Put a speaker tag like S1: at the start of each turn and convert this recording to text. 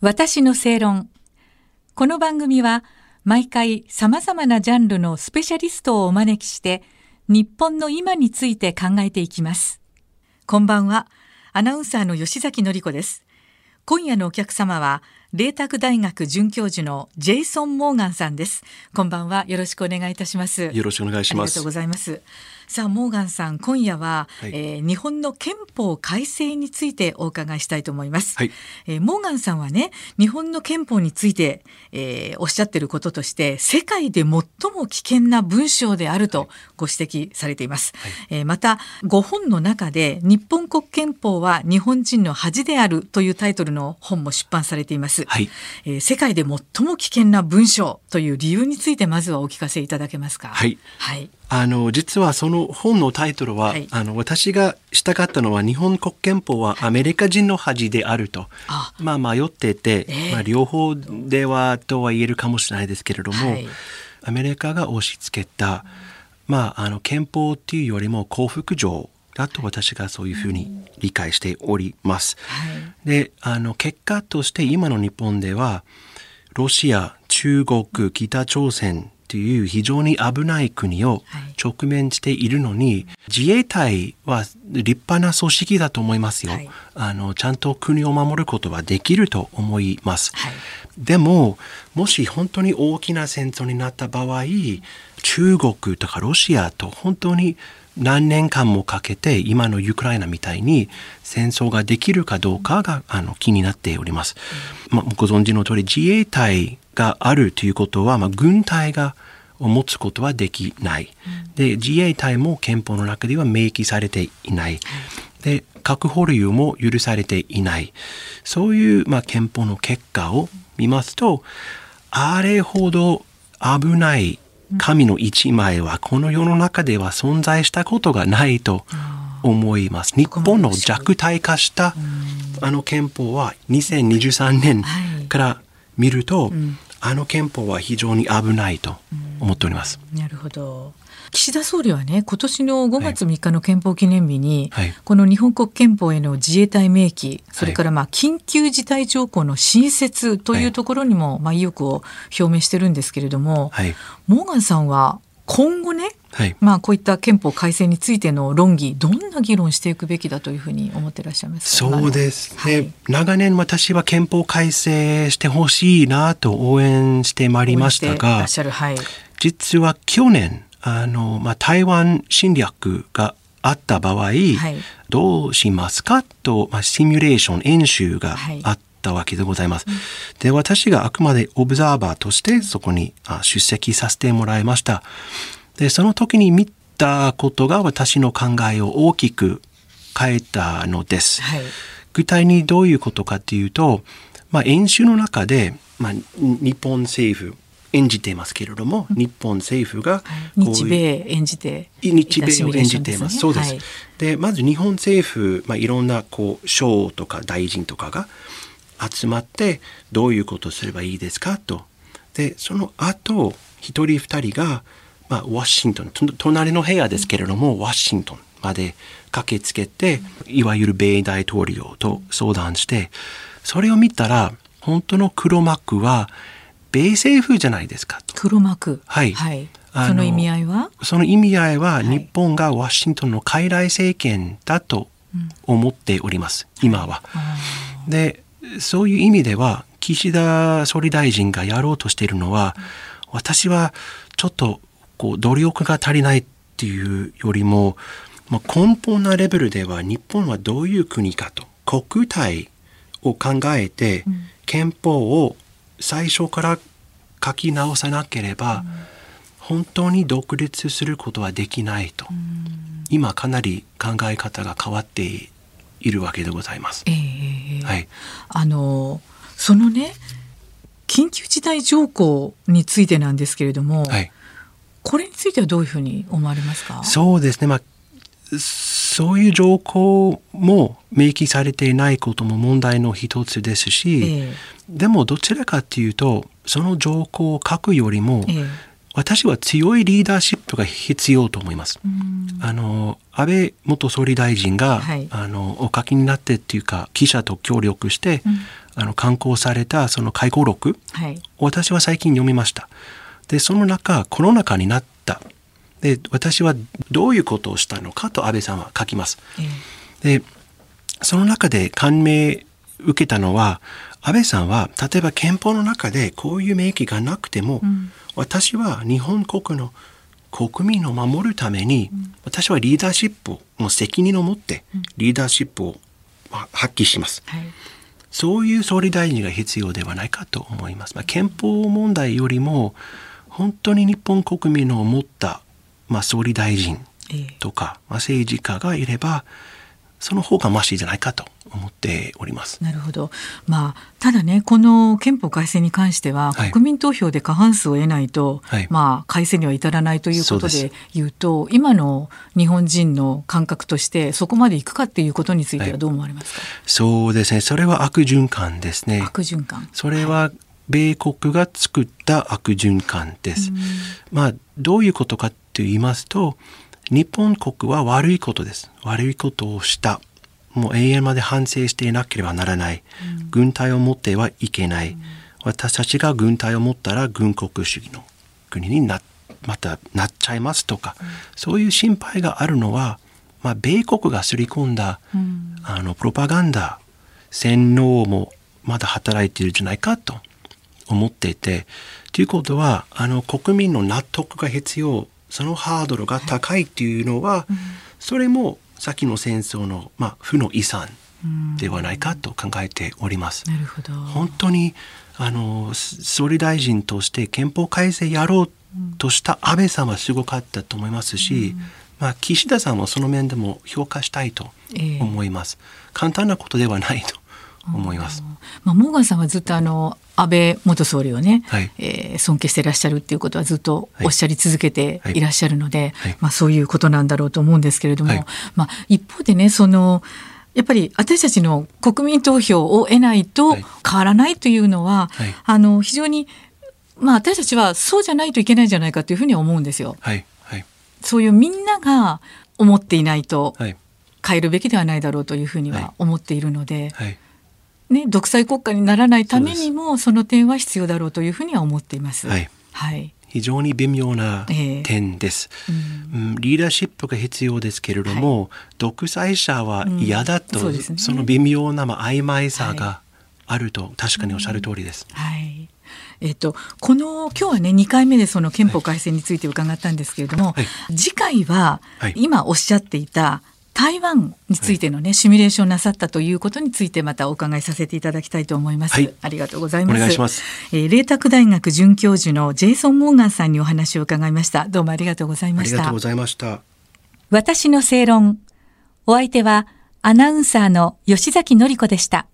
S1: 私の正論。この番組は毎回様々なジャンルのスペシャリストをお招きして日本の今について考えていきます。こんばんは。アナウンサーの吉崎のりこです。今夜のお客様は、麗澤大学准教授のジェイソン・モーガンさんです。こんばんは。よろしくお願いいたします。
S2: よろしくお願いします。
S1: ありがとうございます。さあ、モーガンさん、今夜は、
S2: はい
S1: えー日本の憲法改正についてお伺いしたいと思います。
S2: はい
S1: えーモーガンさんはね、日本の憲法について、えーおっしゃっていることとして、世界で最も危険な文章であるとご指摘されています。えーまた、ご本の中で、日本国憲法は日本人の恥であるというタイトルの本も出版されています。
S2: はい。
S1: えー世界で最も危険な文章という理由についてまずはお聞かせいただけますか？
S2: はい。
S1: はい。
S2: あの、実はその本のタイトルは、
S1: はい
S2: あの、私がしたかったのは、日本国憲法はアメリカ人の恥であると。
S1: あ
S2: まあ、迷ってて、
S1: ええ
S2: まあ、両方ではとは言えるかもしれないですけれども、
S1: はい
S2: アメリカが押し付けた、まあ、あの、憲法っていうよりも幸福条だと私がそういうふうに理解しております。
S1: はい。
S2: であの結果として今の日本ではロシア中国北朝鮮という非常に危ない国を
S1: はい。
S2: 直面しているのに、自衛隊は立派な組織だと思いますよ、
S1: はい。
S2: あのちゃんと国を守ることはできると思います、
S1: はい。
S2: でももし本当に大きな戦争になった場合中国とかロシアと本当に何年間もかけて今のウクライナみたいに戦争ができるかどうかがあの気になっております。まあ、ご存知の通り自衛隊があるということは、まあ、軍隊がを持つことはできない。で自衛隊も憲法の中では明記されていない。で核保有も許されていない。そういう、まあ、憲法の結果を見ますとあれほど危ない神の一枚はこの世の中では存在したことがないと思います。日本の弱体化したあの憲法は2023年
S1: はい。
S2: から見ると、あの憲法は非常に危ないと思っております。
S1: なるほど。岸田総理はね、今年の5月3日の憲法記念日に、
S2: はい
S1: この日本国憲法への自衛隊明記、それからまあ緊急事態条項の新設というところにもまあ意欲を表明してるんですけれども、
S2: はい。
S1: モーガンさんは今後ね、
S2: はい。
S1: まあこういった憲法改正についての論議、どんな議論していくべきだというふうに思っていらっしゃいますか？
S2: そうですね、
S1: はい
S2: 長年私は憲法改正してほしいなと応援してまいりましたが
S1: っしゃるはい。
S2: 実は去年あの、まあ、台湾侵略があった場合、どうしますかと、まあ、シミュレーション演習が
S1: はい
S2: あったわけでございます。で私があくまでオブザーバーとしてそこにあ出席させてもらいました。でその時に見たことが私の考えを大きく変えたのです。
S1: はい。
S2: 具体にどういうことかというと、まあ、演習の中で、まあ、に日本政府演じていますけれども、日本政府が
S1: 日米演じて
S2: 日米を演じています。
S1: ね
S2: そうです。
S1: はい
S2: でまず日本政府、まあ、いろんなこう省とか大臣とかが集まってどういうことをすればいいですか？と。でその後一人二人が、まあ、ワシントンと隣の部屋ですけれども、ワシントンまで駆けつけていわゆる米大統領と相談してそれを見たら本当の黒幕は米政府じゃないですか。と。
S1: 黒幕。
S2: はい。
S1: はい。その意味合いは？
S2: その意味合いは日本がワシントンの傀儡政権だと思っております、今は。でそういう意味では岸田総理大臣がやろうとしているのは私はちょっとこう努力が足りないっていうよりも、まあ、根本なレベルでは日本はどういう国かと国体を考えて憲法を最初から書き直さなければ、本当に独立することはできないと、今かなり考え方が変わっているわけでございます。
S1: ええええ。
S2: はい、
S1: あのそのね緊急事態条項についてなんですけれども、
S2: はい、
S1: これについてはどういうふうに思われますか？
S2: そうですね、まあ、そういう条項も明記されていないことも問題の一つですし、
S1: え
S2: でもどちらかというとその条項を書くよりも、
S1: ええ
S2: 私は強いリーダーシップが必要と思います。あの安倍元総理大臣が、
S1: はい
S2: あのお書きになってっていうか記者と協力して、あの刊行されたその回顧録、
S1: はい。
S2: 私は最近読みました。で、その中、コロナ禍になった。で、私はどういうことをしたのかと安倍さんは書きます。
S1: ええ
S2: で、その中で感銘受けたのは、安倍さんは、例えば憲法の中でこういう免疫がなくても、
S1: ん
S2: 私は日本国の国民を守るために、私はリーダーシップの責任を持って、リーダーシップをまあ発揮します。
S1: はい。
S2: そういう総理大臣が必要ではないかと思います。まあ、憲法問題よりも、本当に日本国民の思った、まあ、総理大臣
S1: ええ
S2: とか、まあ、政治家がいれば、その方がマシじゃないかと思っております。
S1: なるほど。まあ、ただね、この憲法改正に関しては、
S2: はい
S1: 国民投票で過半数を得ないと、
S2: はい
S1: まあ、改正には至らないということで言うと、今の日本人の感覚として、そこまでいくかっていうことについてはどう思われますか、
S2: そうですね。それは悪循環ですね。
S1: 悪循環。
S2: それは米国が作った悪循環です。まあ、どういうことかと言いますと、日本国は悪いことです。悪いことをした。もう永遠まで反省していなければならない。軍隊を持ってはいけない。私たちが軍隊を持ったら軍国主義の国にな、またなっちゃいますとか、そういう心配があるのは、まあ、米国が刷り込んだ、
S1: うん
S2: あのプロパガンダ洗脳もまだ働いているんじゃないかと思っていてということはあの国民の納得が必要そのハードルが高いっていうのは、それも先の戦争の、まあ、負の遺産ではないかと考えております。
S1: なるほど。
S2: 本当にあのす総理大臣として憲法改正やろうとした安倍さんはすごかったと思いますし、まあ、岸田さんもその面でも評価したいと
S1: ええ
S2: 思います。簡単なことではないと思います。
S1: まあ、モーガンさんはずっとあの安倍元総理をね、
S2: はい。
S1: えー尊敬していらっしゃるっていうことはずっとおっしゃり続けてい。らっしゃるので、
S2: はい。
S1: まあ、そういうことなんだろうと思うんですけれども、
S2: はい。
S1: まあ、一方でねそのやっぱり私たちの国民投票を得ないと
S2: はい。
S1: 変わらないというのは、
S2: はい。
S1: あの非常に、まあ、私たちはそうじゃないといけないんじゃないかというふうには思うんですよ。
S2: はい。はい。
S1: そういうみんなが思っていないと
S2: はい。
S1: 変えるべきではないだろうというふうに
S2: はい。
S1: は思っているので、
S2: はい
S1: ね、独裁国家にならないためにもその点は必要だろうというふうには思っています。
S2: はい。
S1: はい。
S2: 非常に微妙な
S1: ええ。
S2: 点です、うん。リーダーシップが必要ですけれども、独裁者は嫌だと、
S1: うんそね。
S2: その微妙な、まあ、曖昧さがあると、確かにおっしゃる通りです。
S1: はい。えっと、この今日はね2回目でその憲法改正について伺ったんですけれども、
S2: はい。
S1: 次回は
S2: はい。
S1: 今おっしゃっていた台湾についてのね、シミュレーションなさったということについてまたお伺いさせていただきたいと思います。
S2: はい
S1: ありがとうございます。
S2: お願いします。
S1: えー、麗澤大学准教授のジェイソン・モーガンさんにお話を伺いました。どうもありがとうございました
S2: ありがとうご。ざいました。
S1: 私の正論。お相手はアナウンサーの吉崎のり子でした。